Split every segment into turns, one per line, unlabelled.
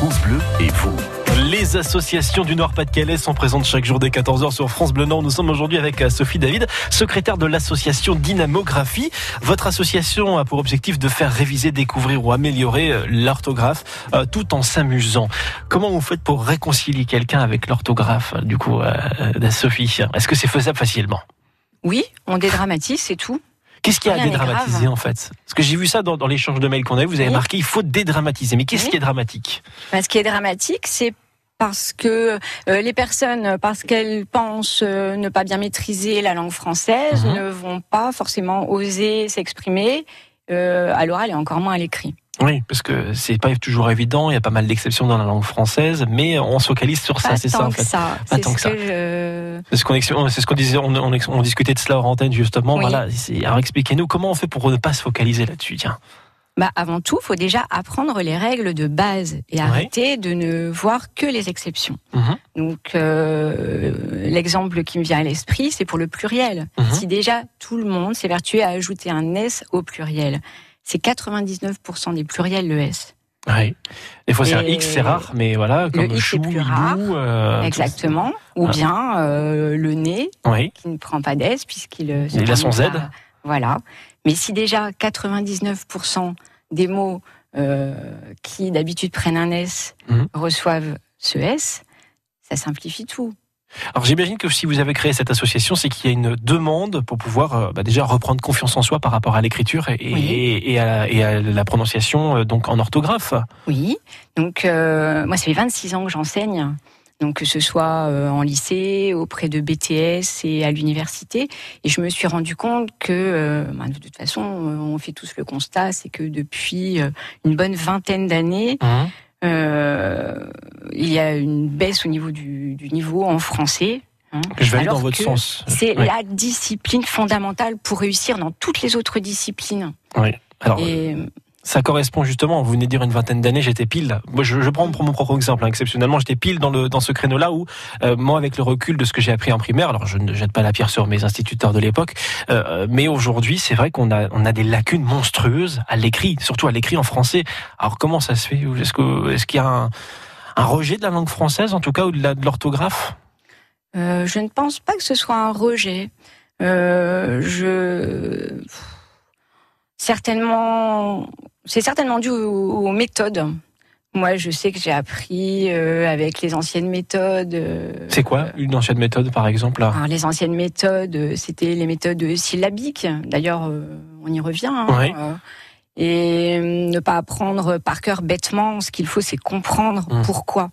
France Bleu et vous.
Les associations du Nord-Pas-de-Calais sont présentes chaque jour dès 14h sur France Bleu Nord. Nous sommes aujourd'hui avec euh, Sophie David, secrétaire de l'association Dynamographie. Votre association a pour objectif de faire réviser, découvrir ou améliorer euh, l'orthographe euh, tout en s'amusant. Comment vous faites pour réconcilier quelqu'un avec l'orthographe, du coup, euh, Sophie? Est-ce que c'est faisable facilement?
Oui, on dédramatise, c'est tout.
Qu'est-ce qu'il y a à dédramatiser en fait? Parce que j'ai vu ça dans, dans l'échange de mails qu'on a eu, vous avez
Oui.
marqué il faut dédramatiser. Mais qu'est-ce
Oui.
qui est dramatique?
Bah, ce qui est dramatique, c'est parce que euh, les personnes, parce qu'elles pensent euh, ne pas bien maîtriser la langue française,
Mhm.
ne vont pas forcément oser s'exprimer euh, à l'oral et encore moins à l'écrit.
Oui, parce que c'est pas toujours évident, il y a pas mal d'exceptions dans la langue française, mais on se focalise sur ça, c'est ça en
que
fait.
ça.
Pas
C'est
tant
ce
que ça.
je-
C'est ce qu'on ce disait, on, on, on discutait de cela hors antenne justement.
Oui.
Voilà, alors expliquez-nous comment on fait pour ne pas se focaliser là-dessus. Tiens,
Bah, avant tout, faut déjà apprendre les règles de base et
Ouais.
arrêter de ne voir que les exceptions.
Mhm.
Donc, euh, l'exemple qui me vient à l'esprit, c'est pour le pluriel.
Mhm.
Si déjà tout le monde s'évertuait à ajouter un S au pluriel, c'est 99% des pluriels le S.
oui. Des fois c'est un X, c'est rare, mais voilà, comme
est
chou,
plus
hibou,
rare.
euh,
Exactement. Ou
Ah.
bien euh, le nez
Oui,
qui ne prend pas d'S puisqu'il euh, se
Il a son Z.
Voilà. Mais si déjà 99% des mots euh, qui d'habitude prennent un S
Mhm.
reçoivent ce S, ça simplifie tout.
Alors j'imagine que si vous avez créé cette association, c'est qu'il y a une demande pour pouvoir euh, bah, déjà reprendre confiance en soi par rapport à l'écriture et,
Oui.
et, et à, et à la prononciation euh, donc en orthographe.
Oui. Donc euh, moi, ça fait 26 ans que j'enseigne. Donc que ce soit en lycée, auprès de BTS et à l'université, et je me suis rendu compte que, euh, bah, de toute façon, on fait tous le constat, c'est que depuis une bonne vingtaine d'années,
Mhm.
Euh, il y a une baisse au niveau du, du niveau en français. hein.
Je vais aller dans votre sens.
C'est
Oui.
la discipline fondamentale pour réussir dans toutes les autres disciplines.
Oui. Alors,
Et
Ça correspond justement, vous venez de dire une vingtaine d'années, j'étais pile. Moi, je, je prends mon propre exemple, hein, exceptionnellement, j'étais pile dans, le, dans ce créneau-là où, euh, moi, avec le recul de ce que j'ai appris en primaire, alors je ne jette pas la pierre sur mes instituteurs de l'époque, euh, mais aujourd'hui, c'est vrai qu'on a, on a des lacunes monstrueuses à l'écrit, surtout à l'écrit en français. Alors, comment ça se fait? Est-ce que- est-ce qu'il y a un, un rejet de la langue française, en tout cas, ou de l'orthographe?
Euh, je ne pense pas que ce soit un rejet. Euh, je certainement, c'est certainement dû aux, aux méthodes. Moi, je sais que j'ai appris euh, avec les anciennes méthodes. euh,
C'est quoi une ancienne méthode, par exemple là?
Alors, les anciennes méthodes, euh, c'était les méthodes syllabiques. D'ailleurs, euh, on y revient. hein, et ne pas apprendre par cœur bêtement. Ce qu'il faut, c'est comprendre
Mmh.
pourquoi.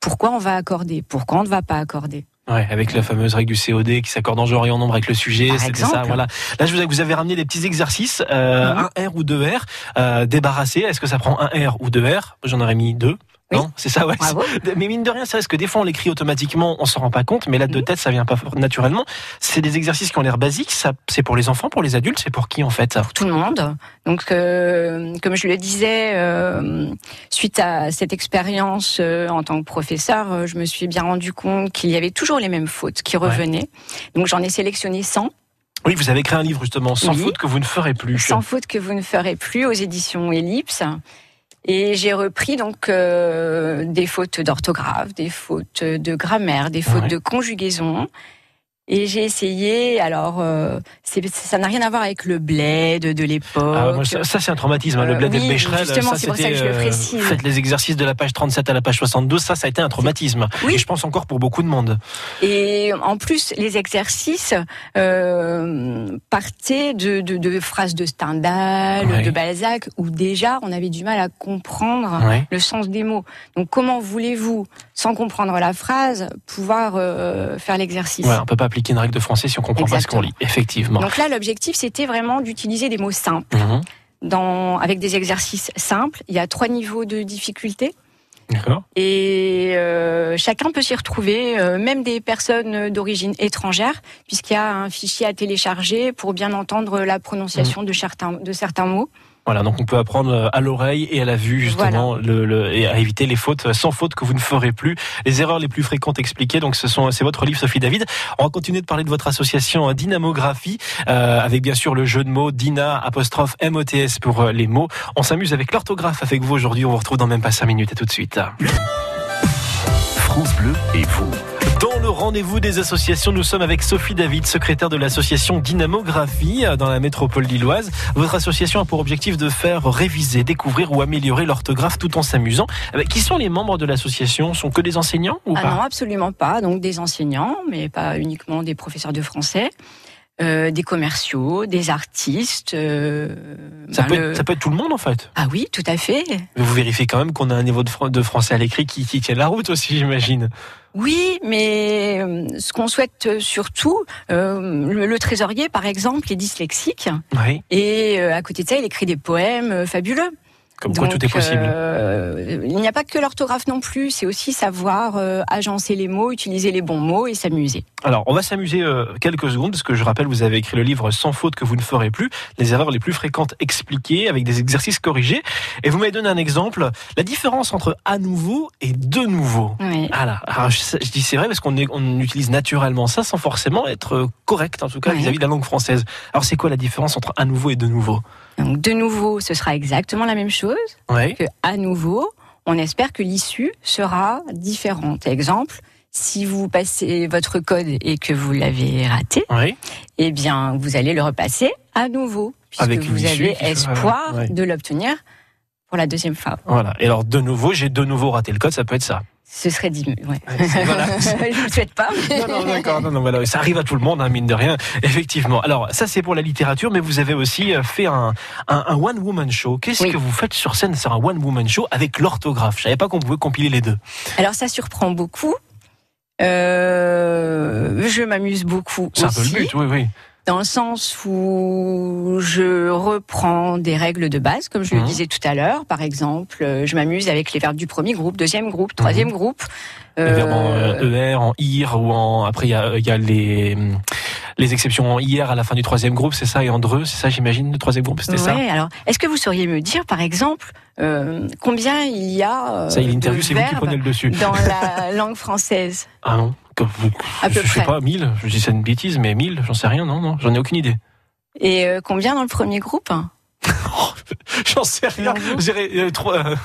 Pourquoi on va accorder? Pourquoi on ne va pas accorder?
Ouais, avec la fameuse règle du COD qui s'accorde en genre et en nombre avec le sujet, c'était ça. Voilà. Là, je vous, vous avez ramené des petits exercices, euh,
Mhm.
un R ou deux R, euh, débarrassé. Est-ce que ça prend un R ou deux R? J'en aurais mis deux.
Oui.
Non, c'est ça, ouais.
Bravo.
Mais mine de rien, c'est vrai que des fois on l'écrit automatiquement, on s'en rend pas compte, mais là de
Mhm.
tête ça vient pas naturellement. C'est des exercices qui ont l'air basiques. Ça, c'est pour les enfants, pour les adultes, c'est pour qui en fait?
Tout le monde. Donc, euh, comme je le disais, euh, suite à cette expérience euh, en tant que professeur, je me suis bien rendu compte qu'il y avait toujours les mêmes fautes qui
Ouais.
revenaient. Donc, j'en ai sélectionné 100,
Oui, vous avez créé un livre justement, sans
Oui.
faute que vous ne ferez plus.
100 fautes que vous ne ferez plus aux éditions Ellipse. Et j'ai repris donc euh, des fautes d'orthographe, des fautes de grammaire, des fautes
Ouais.
de conjugaison. Et j'ai essayé, alors euh, ça n'a rien à voir avec le bled de l'époque.
Ah, ça, ça, c'est un traumatisme, hein, le
Euh,
bled et
oui,
le Becherel.
justement,
ça,
c'est pour ça que je le
euh,
précise.
Faites les exercices de la page 37 à la page 72, ça, ça a été un traumatisme.
Oui.
Et je pense encore pour beaucoup de monde.
Et en plus, les exercices euh, partaient de, de, de phrases de Stendhal,
Ouais.
de Balzac, où déjà on avait du mal à comprendre le sens des mots. Donc comment voulez-vous, sans comprendre la phrase, pouvoir euh, faire l'exercice?
Ouais, on peut pas appliquer une règle de français si on comprend pas ce qu'on lit. Effectivement.
Donc là, l'objectif, c'était vraiment d'utiliser des mots simples.
Mhm.
Dans, avec des exercices simples, il y a trois niveaux de difficulté.
D'accord.
Et euh, chacun peut s'y retrouver, euh, même des personnes d'origine étrangère, puisqu'il y a un fichier à télécharger pour bien entendre la prononciation
Mmh.
de, certains, de certains mots.
Voilà, donc on peut apprendre euh, à l'oreille et à la vue justement le, le, et à éviter les fautes sans faute que vous ne ferez plus, les erreurs les plus fréquentes expliquées. Donc ce sont c'est votre livre Sophie David. On va continuer de parler de votre association Dynamographie euh, avec bien sûr le jeu de mots Dina apostrophe MOTS pour euh, les mots. On s'amuse avec l'orthographe avec vous aujourd'hui. On vous retrouve dans même pas 5 minutes. À tout de suite.
France Bleu et vous.
Dans rendez-vous des associations, nous sommes avec Sophie David, secrétaire de l'association Dynamographie euh, dans la métropole lilloise. Votre association a pour objectif de faire réviser, découvrir ou améliorer l'orthographe tout en s'amusant. Euh, qui sont les membres de l'association? Sont que des enseignants ou
ah
pas?
Non, absolument pas. Donc des enseignants, mais pas uniquement des professeurs de français. Euh, des commerciaux, des artistes. Euh,
ça, ben peut être, ça, peut être, tout le monde en fait.
Ah oui, tout à fait.
Vous vérifiez quand même qu'on a un niveau de, fr de français à l'écrit qui, qui tient la route aussi, j'imagine.
Oui, mais euh, ce qu'on souhaite surtout, euh, le, le, trésorier par exemple est dyslexique.
Oui.
Et euh, à côté de ça, il écrit des poèmes fabuleux.
Comme quoi
Donc,
tout est possible.
Euh, il n'y a pas que l'orthographe non plus, c'est aussi savoir euh, agencer les mots, utiliser les bons mots et s'amuser.
Alors, on va s'amuser euh, quelques secondes, parce que je rappelle, vous avez écrit le livre Sans faute que vous ne ferez plus, les erreurs les plus fréquentes expliquées, avec des exercices corrigés. Et vous m'avez donné un exemple, la différence entre à nouveau et de nouveau.
Oui.
Voilà. Alors, je, je dis c'est vrai, parce qu'on on utilise naturellement ça sans forcément être correct, en tout cas,
Oui.
vis-à-vis de la langue française. Alors, c'est quoi la différence entre à nouveau et de nouveau?
Donc de nouveau, ce sera exactement la même chose
Oui.
que à nouveau. On espère que l'issue sera différente. Exemple, si vous passez votre code et que vous l'avez raté,
Oui.
eh bien, vous allez le repasser à nouveau, puisque
Avec
vous avez espoir
sera- ouais.
de l'obtenir pour la deuxième fois.
Voilà. Et alors, de nouveau, j'ai de nouveau raté le code, ça peut être ça.
Ce serait dit. Ouais.
Voilà.
Je ne le souhaite pas.
Non, non, d'accord, non, non, voilà, ça arrive à tout le monde, hein, mine de rien, effectivement. Alors, ça c'est pour la littérature, mais vous avez aussi euh, fait un, un, un one-woman show. Qu'est-ce
Oui.
que vous faites sur scène sur un one-woman show avec l'orthographe? Je savais pas qu'on pouvait compiler les deux.
Alors ça surprend beaucoup. Euh, je m'amuse beaucoup
C'est un peu le but, oui, oui.
Dans le sens où je reprends des règles de base, comme je
Mhm.
le disais tout à l'heure. Par exemple, euh, je m'amuse avec les verbes du premier groupe, deuxième groupe, troisième groupe.
Mhm. Les verbes en
Euh,
euh, ER, en IR ou en. Après, il y a, y a les, hum, les exceptions en IR à la fin du troisième groupe, c'est ça, et en DRE, c'est ça, j'imagine, le troisième groupe, c'était ça
ouais, alors, est-ce que vous sauriez me dire, par exemple, euh, combien il y a euh,
Ça, il interview,
de
c'est vous qui prenez le dessus.
dans la langue française?
Ah non
À peu
Je sais
près.
pas, 1000, je dis ça une bêtise, mais 1000, j'en sais rien, non, non, j'en ai aucune idée.
Et euh, combien dans le premier groupe?
J'en sais rien. Dirais, euh, trois- euh,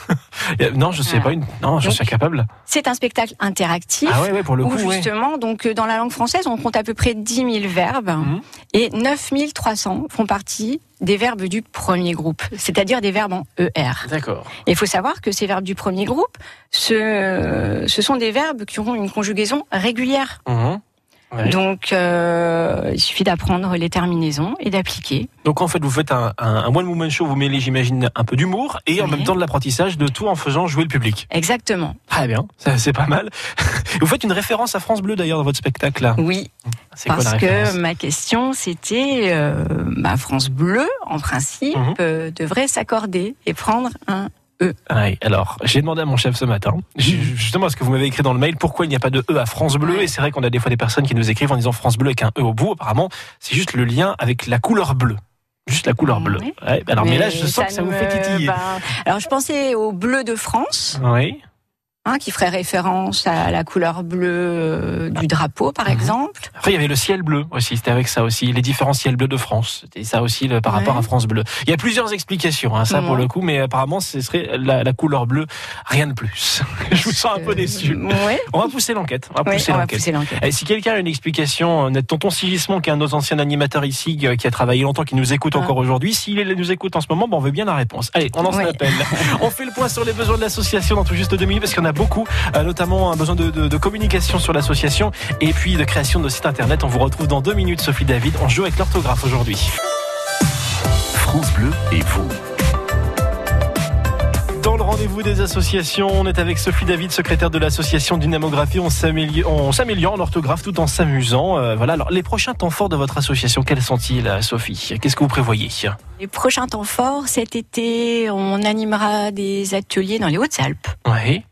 non, je sais
Ah.
pas une. Non, je
Donc,
suis incapable.
C'est un spectacle interactif.
Ah ouais, ouais, pour le
où
coup, ouais.
justement, donc euh, dans la langue française, on compte à peu près 10 000 verbes
Mhm.
et 9 300 font partie des verbes du premier groupe, c'est-à-dire des verbes en ER.
D'accord.
Et il faut savoir que ces verbes du premier groupe, ce, ce sont des verbes qui auront une conjugaison régulière.
Mhm. Ouais.
Donc, euh, il suffit d'apprendre les terminaisons et d'appliquer.
Donc en fait, vous faites un, un, un one woman show, vous mêlez, j'imagine, un peu d'humour et en même temps de l'apprentissage de tout en faisant jouer le public.
Exactement.
Très bien, c'est pas mal. vous faites une référence à France Bleu d'ailleurs dans votre spectacle. là.
Oui,
quoi
parce que ma question, c'était euh, bah, France Bleu, en principe,
Mhm.
euh, devrait s'accorder et prendre un
Ouais, alors, j'ai demandé à mon chef ce matin, ju- justement parce que vous m'avez écrit dans le mail, pourquoi il n'y a pas de E à France Bleu? Et c'est vrai qu'on a des fois des personnes qui nous écrivent en disant France Bleu avec un E au bout. Apparemment, c'est juste le lien avec la couleur bleue. Juste la couleur bleue.
Ouais,
alors, mais, là, je sens que ça vous fait titiller.
ben, alors, je pensais au bleu de France,
Oui.
Hein, qui ferait référence à la couleur bleue euh, du drapeau, par
Mhm.
exemple.
Après, il y avait le ciel bleu aussi. C'était avec ça aussi. Les différents ciels bleus de France. C'était ça aussi le- par
Ouais.
rapport à France Bleu. Il y a plusieurs explications, hein, ça pour le coup, mais apparemment, ce serait la, la couleur bleue. Rien de plus. je vous sens un peu déçu.
ouais.
On va pousser l'enquête. On va pousser l'enquête. Et si quelqu'un a une explication, euh, tonton Sigismond, qui est un de nos anciens animateurs ici, euh, qui a travaillé longtemps, qui nous écoute
Ah.
encore aujourd'hui, s'il nous écoute en ce moment, bon, on veut bien la réponse. Allez, on lance l'appel. on fait le point sur les besoins de l'association dans tout juste deux minutes, parce en a beaucoup, euh, notamment un besoin de, de- de communication sur l'association, et puis de création de site internet. On vous retrouve dans deux minutes, Sophie David. On joue avec l'orthographe aujourd'hui.
France Bleu et vous.
Dans le rendez-vous des associations, on est avec Sophie David, secrétaire de l'association Dynamographie. On s'améliore, on s'améliore en orthographe tout en s'amusant. Euh, voilà. Alors, les prochains temps forts de votre association, quels sont-ils, euh, Sophie? Qu'est-ce que vous prévoyez?
Les prochains temps forts, cet été, on animera des ateliers dans les Hautes-Alpes.
Oui.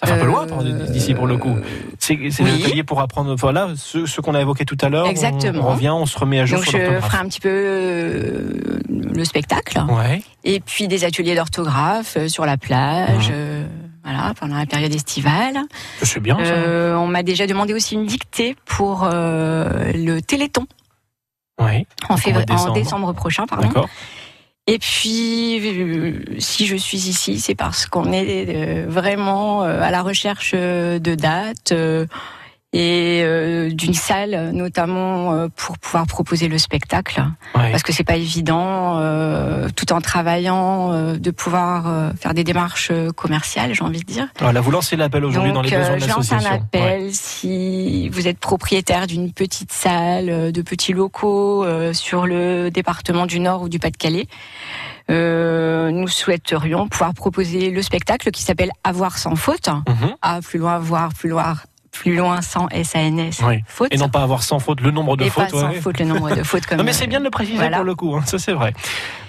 Ça fait un peu loin
Euh,
d'ici pour le coup. C'est
oui.
des ateliers pour apprendre. Voilà, ce, ce qu'on a évoqué tout à l'heure.
Exactement.
On, revient, on se remet à jour
Donc
sur
je ferai un petit peu euh, le spectacle.
Ouais.
Et puis des ateliers d'orthographe euh, sur la plage, voilà, pendant la période estivale.
C'est bien ça.
Euh, on m'a déjà demandé aussi une dictée pour euh, le Téléthon
Ouais.
en, février, en
décembre.
décembre prochain, pardon. Et puis, euh, si je suis ici, c'est parce qu'on est euh, vraiment euh, à la recherche de dates et euh, d'une salle, notamment euh, pour pouvoir proposer le spectacle,
Ouais.
parce que c'est pas évident, euh, tout en travaillant, euh, de pouvoir euh, faire des démarches euh, commerciales, j'ai envie de dire.
Voilà, vous lancez l'appel aujourd'hui dans les besoins de
je lance un
l'association. Ouais.
appel si vous êtes propriétaire d'une petite salle, de petits locaux euh, sur le département du Nord ou du Pas-de-Calais. Euh, nous souhaiterions pouvoir proposer le spectacle qui s'appelle Avoir sans faute.
Mhm.
A plus loin, voir plus loin, plus loin sans S-A-N-S.
Oui.
Faute.
Et non pas avoir sans faute le nombre de
Et
fautes.
pas sans
ouais.
faute le nombre de fautes comme.
Non mais c'est bien de le préciser
voilà.
pour le coup, hein, ça c'est vrai.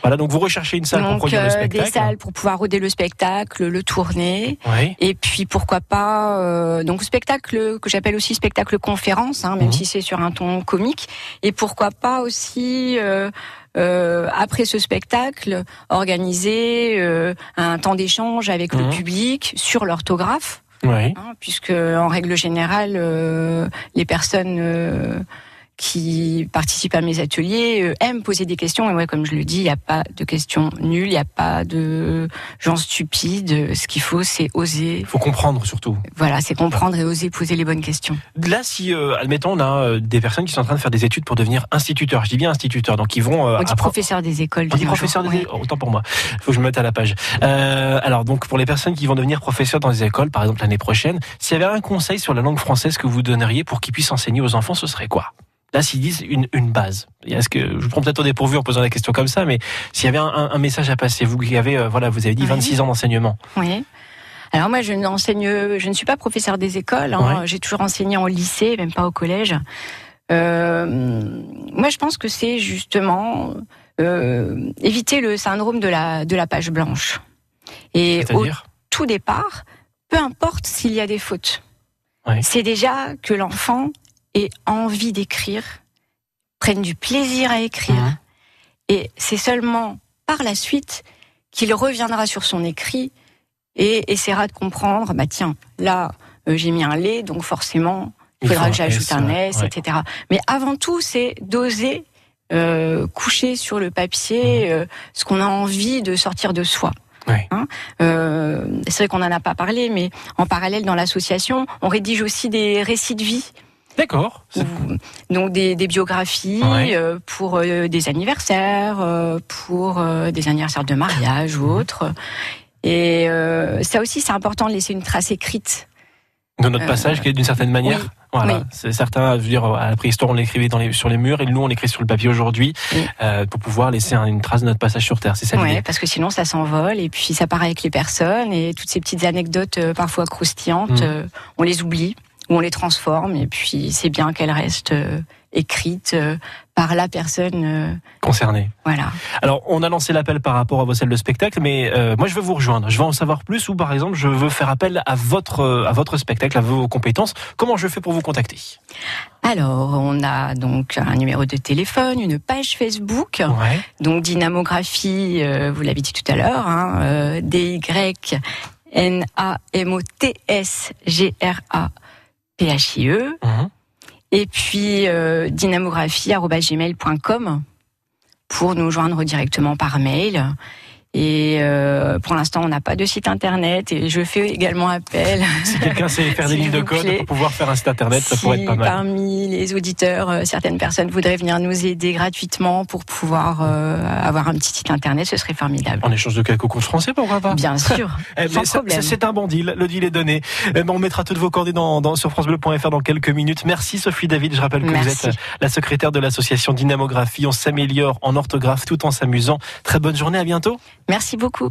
Voilà, donc vous recherchez une salle pour
Donc
produire le
euh,
spectacle.
des salles pour pouvoir roder le spectacle, le tourner.
Oui.
Et puis pourquoi pas euh, donc spectacle que j'appelle aussi spectacle conférence, hein, même
Mhm.
si c'est sur un ton comique. Et pourquoi pas aussi euh, euh, après ce spectacle organiser euh, un temps d'échange avec
Mhm.
le public sur l'orthographe,
Oui.
hein, puisque en règle générale euh, les personnes euh, qui participent à mes ateliers euh, aiment poser des questions. Et ouais, comme je le dis, il n'y a pas de questions nulles, il n'y a pas de gens stupides. Ce qu'il faut, c'est oser
Il faut comprendre surtout.
voilà, c'est comprendre et oser poser les bonnes questions.
Là, si, euh, admettons, on a euh, des personnes qui sont en train de faire des études pour devenir instituteurs. Je dis bien instituteurs, donc ils vont. euh,
On dit professeur des écoles.
On dit professeur des
ouais.
oh, autant pour moi. Il faut que je me mette à la page. Euh, alors donc pour les personnes qui vont devenir professeurs dans les écoles, par exemple l'année prochaine, s'il y avait un conseil sur la langue française que vous donneriez pour qu'ils puissent enseigner aux enfants, ce serait quoi? Là, s'ils disent une, une base, est-ce que je vous prends peut-être au dépourvu en posant la question comme ça, mais s'il y avait un, message à passer, vous qui avez, euh, voilà, vous avez dit
Oui.
26 ans d'enseignement.
Oui. Alors moi, je n'enseigne, je ne suis pas professeur des écoles. hein.
Ouais.
J'ai toujours enseigné en lycée, même pas au collège. Euh, moi, je pense que c'est justement euh, éviter le syndrome de la de la page blanche. Et au tout départ, peu importe s'il y a des fautes,
Ouais.
c'est déjà que l'enfant ait envie d'écrire, prenne du plaisir à écrire.
Mhm.
Et c'est seulement par la suite qu'il reviendra sur son écrit et essaiera de comprendre, bah tiens, là, euh, j'ai mis un lait, donc forcément, il faudra que j'ajoute un. S,
Ouais.
etc. Mais avant tout, c'est d'oser euh, coucher sur le papier euh, ce qu'on a envie de sortir de soi.
Ouais.
Hein euh, c'est vrai qu'on n'en a pas parlé, mais en parallèle, dans l'association, on rédige aussi des récits de vie.
D'accord.
Donc des, des biographies
Ouais.
euh, pour euh, des anniversaires, euh, pour des anniversaires de mariage
Mhm.
ou autres. Et ça aussi, c'est important de laisser une trace écrite.
De notre passage, qui est d'une certaine manière.
oui,
Voilà,
oui.
c'est certain. Je veux dire, à la préhistoire, on l'écrivait dans les, sur les murs, et nous, on l'écrit sur le papier aujourd'hui,
Oui.
euh, pour pouvoir laisser un- une trace de notre passage sur Terre. C'est ça
Ouais,
l'idée.
parce que sinon, ça s'envole et puis ça part avec les personnes et toutes ces petites anecdotes euh, parfois croustillantes,
Mhm.
euh, on les oublie ou on les transforme et puis c'est bien qu'elles restent euh, écrites euh, par la personne. euh,
Concerné.
voilà.
Alors, on a lancé l'appel par rapport à vos salles de spectacle, mais euh, moi, je veux vous rejoindre. Je veux en savoir plus, ou par exemple, je veux faire appel à votre à votre spectacle, à vos compétences. Comment je fais pour vous contacter?
Alors, on a donc un numéro de téléphone, une page Facebook.
Ouais. Donc,
Dynamographie, euh, vous l'avez dit tout à l'heure, hein, euh, D-Y-N-A-M-O-T-S-G-R-A-P-H-I-E.
Mhm.
Et puis euh, dynamographie.gmail.com pour nous joindre directement par mail. Et euh, pour l'instant, on n'a pas de site internet et je fais également appel.
Si quelqu'un sait faire des lignes de code pour pouvoir faire un site internet, ça pourrait être pas mal.
parmi les auditeurs, euh, certaines personnes voudraient venir nous aider gratuitement pour pouvoir euh, avoir un petit site internet, ce serait formidable.
En échange de quelques cours français, pourquoi pas
Bien sûr,
Eh,
sans problème.
C'est un bon deal, le deal est donné. Eh ben, on mettra toutes vos coordonnées dans, dans- sur francebleu.fr dans quelques minutes. Merci Sophie David, je rappelle que
Merci.
vous êtes la secrétaire de l'association Dynamographie. On s'améliore en orthographe tout en s'amusant. Très bonne journée, à bientôt.
Merci beaucoup.